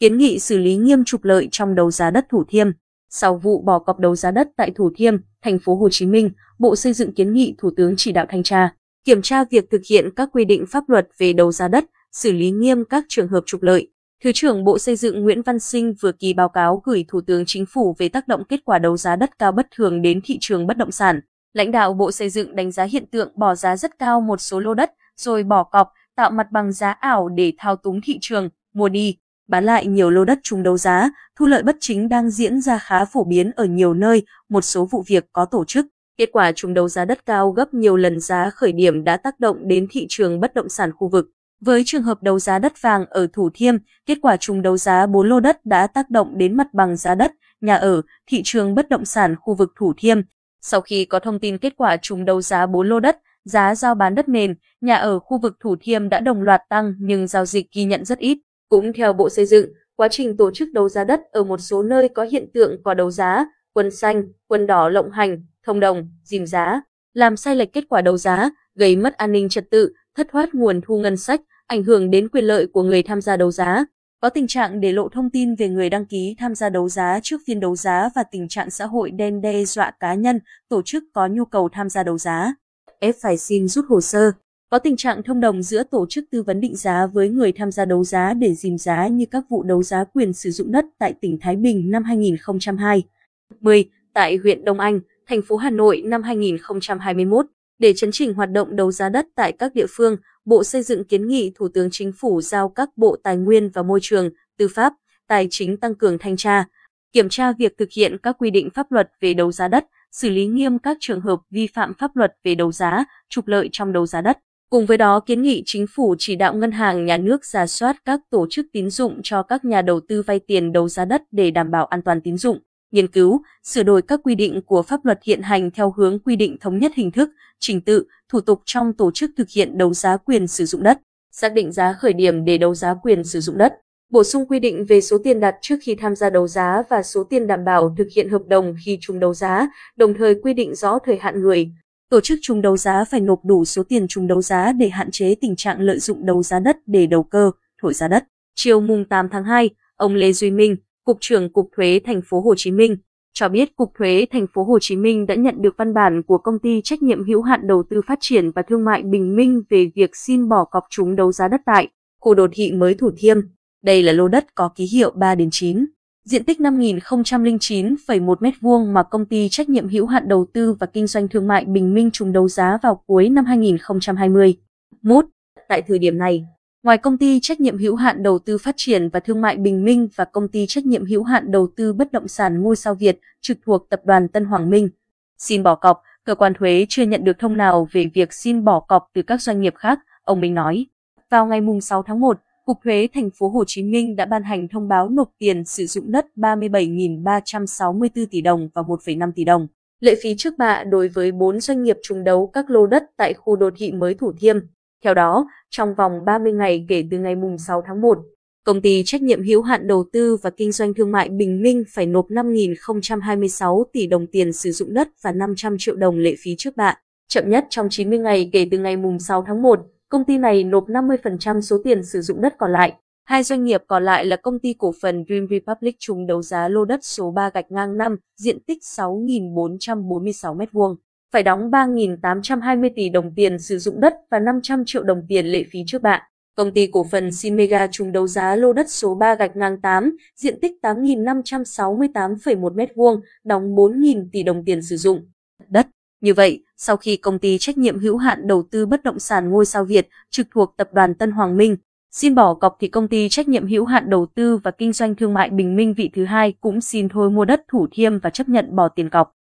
kiến nghị xử lý nghiêm trục lợi trong đấu giá đất Thủ Thiêm. Sau vụ bỏ cọc đấu giá đất tại Thủ Thiêm, thành phố Hồ Chí Minh, Bộ Xây dựng kiến nghị Thủ tướng chỉ đạo thanh tra, kiểm tra việc thực hiện các quy định pháp luật về đấu giá đất, xử lý nghiêm các trường hợp trục lợi. Thứ trưởng Bộ Xây dựng Nguyễn Văn Sinh vừa ký báo cáo gửi Thủ tướng Chính phủ về tác động kết quả đấu giá đất cao bất thường đến thị trường bất động sản. Lãnh đạo Bộ Xây dựng đánh giá hiện tượng bỏ giá rất cao một số lô đất, rồi bỏ cọc, tạo mặt bằng giá ảo để thao túng thị trường, mua đi, bán lại nhiều lô đất trùng đấu giá, thu lợi bất chính đang diễn ra khá phổ biến ở nhiều nơi, một số vụ việc có tổ chức. Kết quả trùng đấu giá đất cao gấp nhiều lần giá khởi điểm đã tác động đến thị trường bất động sản khu vực. Với trường hợp đấu giá đất vàng ở Thủ Thiêm, kết quả trùng đấu giá 4 lô đất đã tác động đến mặt bằng giá đất, nhà ở, thị trường bất động sản khu vực Thủ Thiêm. Sau khi có thông tin kết quả trùng đấu giá 4 lô đất, giá giao bán đất nền, nhà ở khu vực Thủ Thiêm đã đồng loạt tăng nhưng giao dịch ghi nhận rất ít. Cũng theo Bộ Xây dựng, quá trình tổ chức đấu giá đất ở một số nơi có hiện tượng có đấu giá, quân xanh, quân đỏ lộng hành, thông đồng, dìm giá, làm sai lệch kết quả đấu giá, gây mất an ninh trật tự, thất thoát nguồn thu ngân sách, ảnh hưởng đến quyền lợi của người tham gia đấu giá. Có tình trạng để lộ thông tin về người đăng ký tham gia đấu giá trước phiên đấu giá và tình trạng xã hội đen đe dọa cá nhân, tổ chức có nhu cầu tham gia đấu giá. F phải xin rút hồ sơ. Có tình trạng thông đồng giữa tổ chức tư vấn định giá với người tham gia đấu giá để dìm giá như các vụ đấu giá quyền sử dụng đất tại tỉnh Thái Bình năm 2002. 10. Tại huyện Đông Anh, thành phố Hà Nội năm 2021. Để chấn chỉnh hoạt động đấu giá đất tại các địa phương, Bộ Xây dựng kiến nghị Thủ tướng Chính phủ giao các Bộ Tài nguyên và Môi trường, Tư pháp, Tài chính tăng cường thanh tra, kiểm tra việc thực hiện các quy định pháp luật về đấu giá đất, xử lý nghiêm các trường hợp vi phạm pháp luật về đấu giá, trục lợi trong đấu giá đất. Cùng với đó kiến nghị chính phủ chỉ đạo ngân hàng nhà nước ra soát các tổ chức tín dụng cho các nhà đầu tư vay tiền đấu giá đất để đảm bảo an toàn tín dụng, nghiên cứu, sửa đổi các quy định của pháp luật hiện hành theo hướng quy định thống nhất hình thức, trình tự, thủ tục trong tổ chức thực hiện đấu giá quyền sử dụng đất, xác định giá khởi điểm để đấu giá quyền sử dụng đất, bổ sung quy định về số tiền đặt trước khi tham gia đấu giá và số tiền đảm bảo thực hiện hợp đồng khi chung đấu giá, đồng thời quy định rõ thời hạn người. Tổ chức trùng đấu giá phải nộp đủ số tiền trùng đấu giá để hạn chế tình trạng lợi dụng đấu giá đất để đầu cơ, thổi giá đất. Chiều mùng 8 tháng 2, ông Lê Duy Minh, cục trưởng Cục Thuế thành phố Hồ Chí Minh cho biết Cục Thuế thành phố Hồ Chí Minh đã nhận được văn bản của công ty trách nhiệm hữu hạn đầu tư phát triển và thương mại Bình Minh về việc xin bỏ cọc trúng đấu giá đất tại khu đô thị mới Thủ Thiêm. Đây là lô đất có ký hiệu 3 đến 9 diện tích 5.009,1 m2 mà công ty trách nhiệm hữu hạn đầu tư và kinh doanh thương mại Bình Minh trùng đấu giá vào cuối năm 2020. Mốt, tại thời điểm này, ngoài công ty trách nhiệm hữu hạn đầu tư phát triển và thương mại Bình Minh và công ty trách nhiệm hữu hạn đầu tư bất động sản Ngôi sao Việt trực thuộc tập đoàn Tân Hoàng Minh, xin bỏ cọc, cơ quan thuế chưa nhận được thông nào về việc xin bỏ cọc từ các doanh nghiệp khác, ông Minh nói. Vào ngày 6 tháng 1, Cục Thuế thành phố Hồ Chí Minh đã ban hành thông báo nộp tiền sử dụng đất 37.364 tỷ đồng và 1,5 tỷ đồng. Lệ phí trước bạ đối với 4 doanh nghiệp trúng đấu các lô đất tại khu đô thị mới Thủ Thiêm. Theo đó, trong vòng 30 ngày kể từ ngày 6 tháng 1, công ty trách nhiệm hữu hạn đầu tư và kinh doanh thương mại Bình Minh phải nộp 5.026 tỷ đồng tiền sử dụng đất và 500 triệu đồng lệ phí trước bạ. Chậm nhất trong 90 ngày kể từ ngày 6 tháng 1, Công ty này nộp 50% số tiền sử dụng đất còn lại. Hai doanh nghiệp còn lại là công ty cổ phần Dream Republic trúng đấu giá lô đất số 3 gạch ngang 5, diện tích 6.446 m2, phải đóng 3.820 tỷ đồng tiền sử dụng đất và 500 triệu đồng tiền lệ phí trước bạ. Công ty cổ phần Simega trúng đấu giá lô đất số 3 gạch ngang 8, diện tích 8.568,1 m2, đóng 4.000 tỷ đồng tiền sử dụng đất. Như vậy, sau khi công ty trách nhiệm hữu hạn đầu tư bất động sản ngôi sao Việt trực thuộc tập đoàn Tân Hoàng Minh xin bỏ cọc thì công ty trách nhiệm hữu hạn đầu tư và kinh doanh thương mại Bình Minh vị thứ hai cũng xin thôi mua đất Thủ Thiêm và chấp nhận bỏ tiền cọc.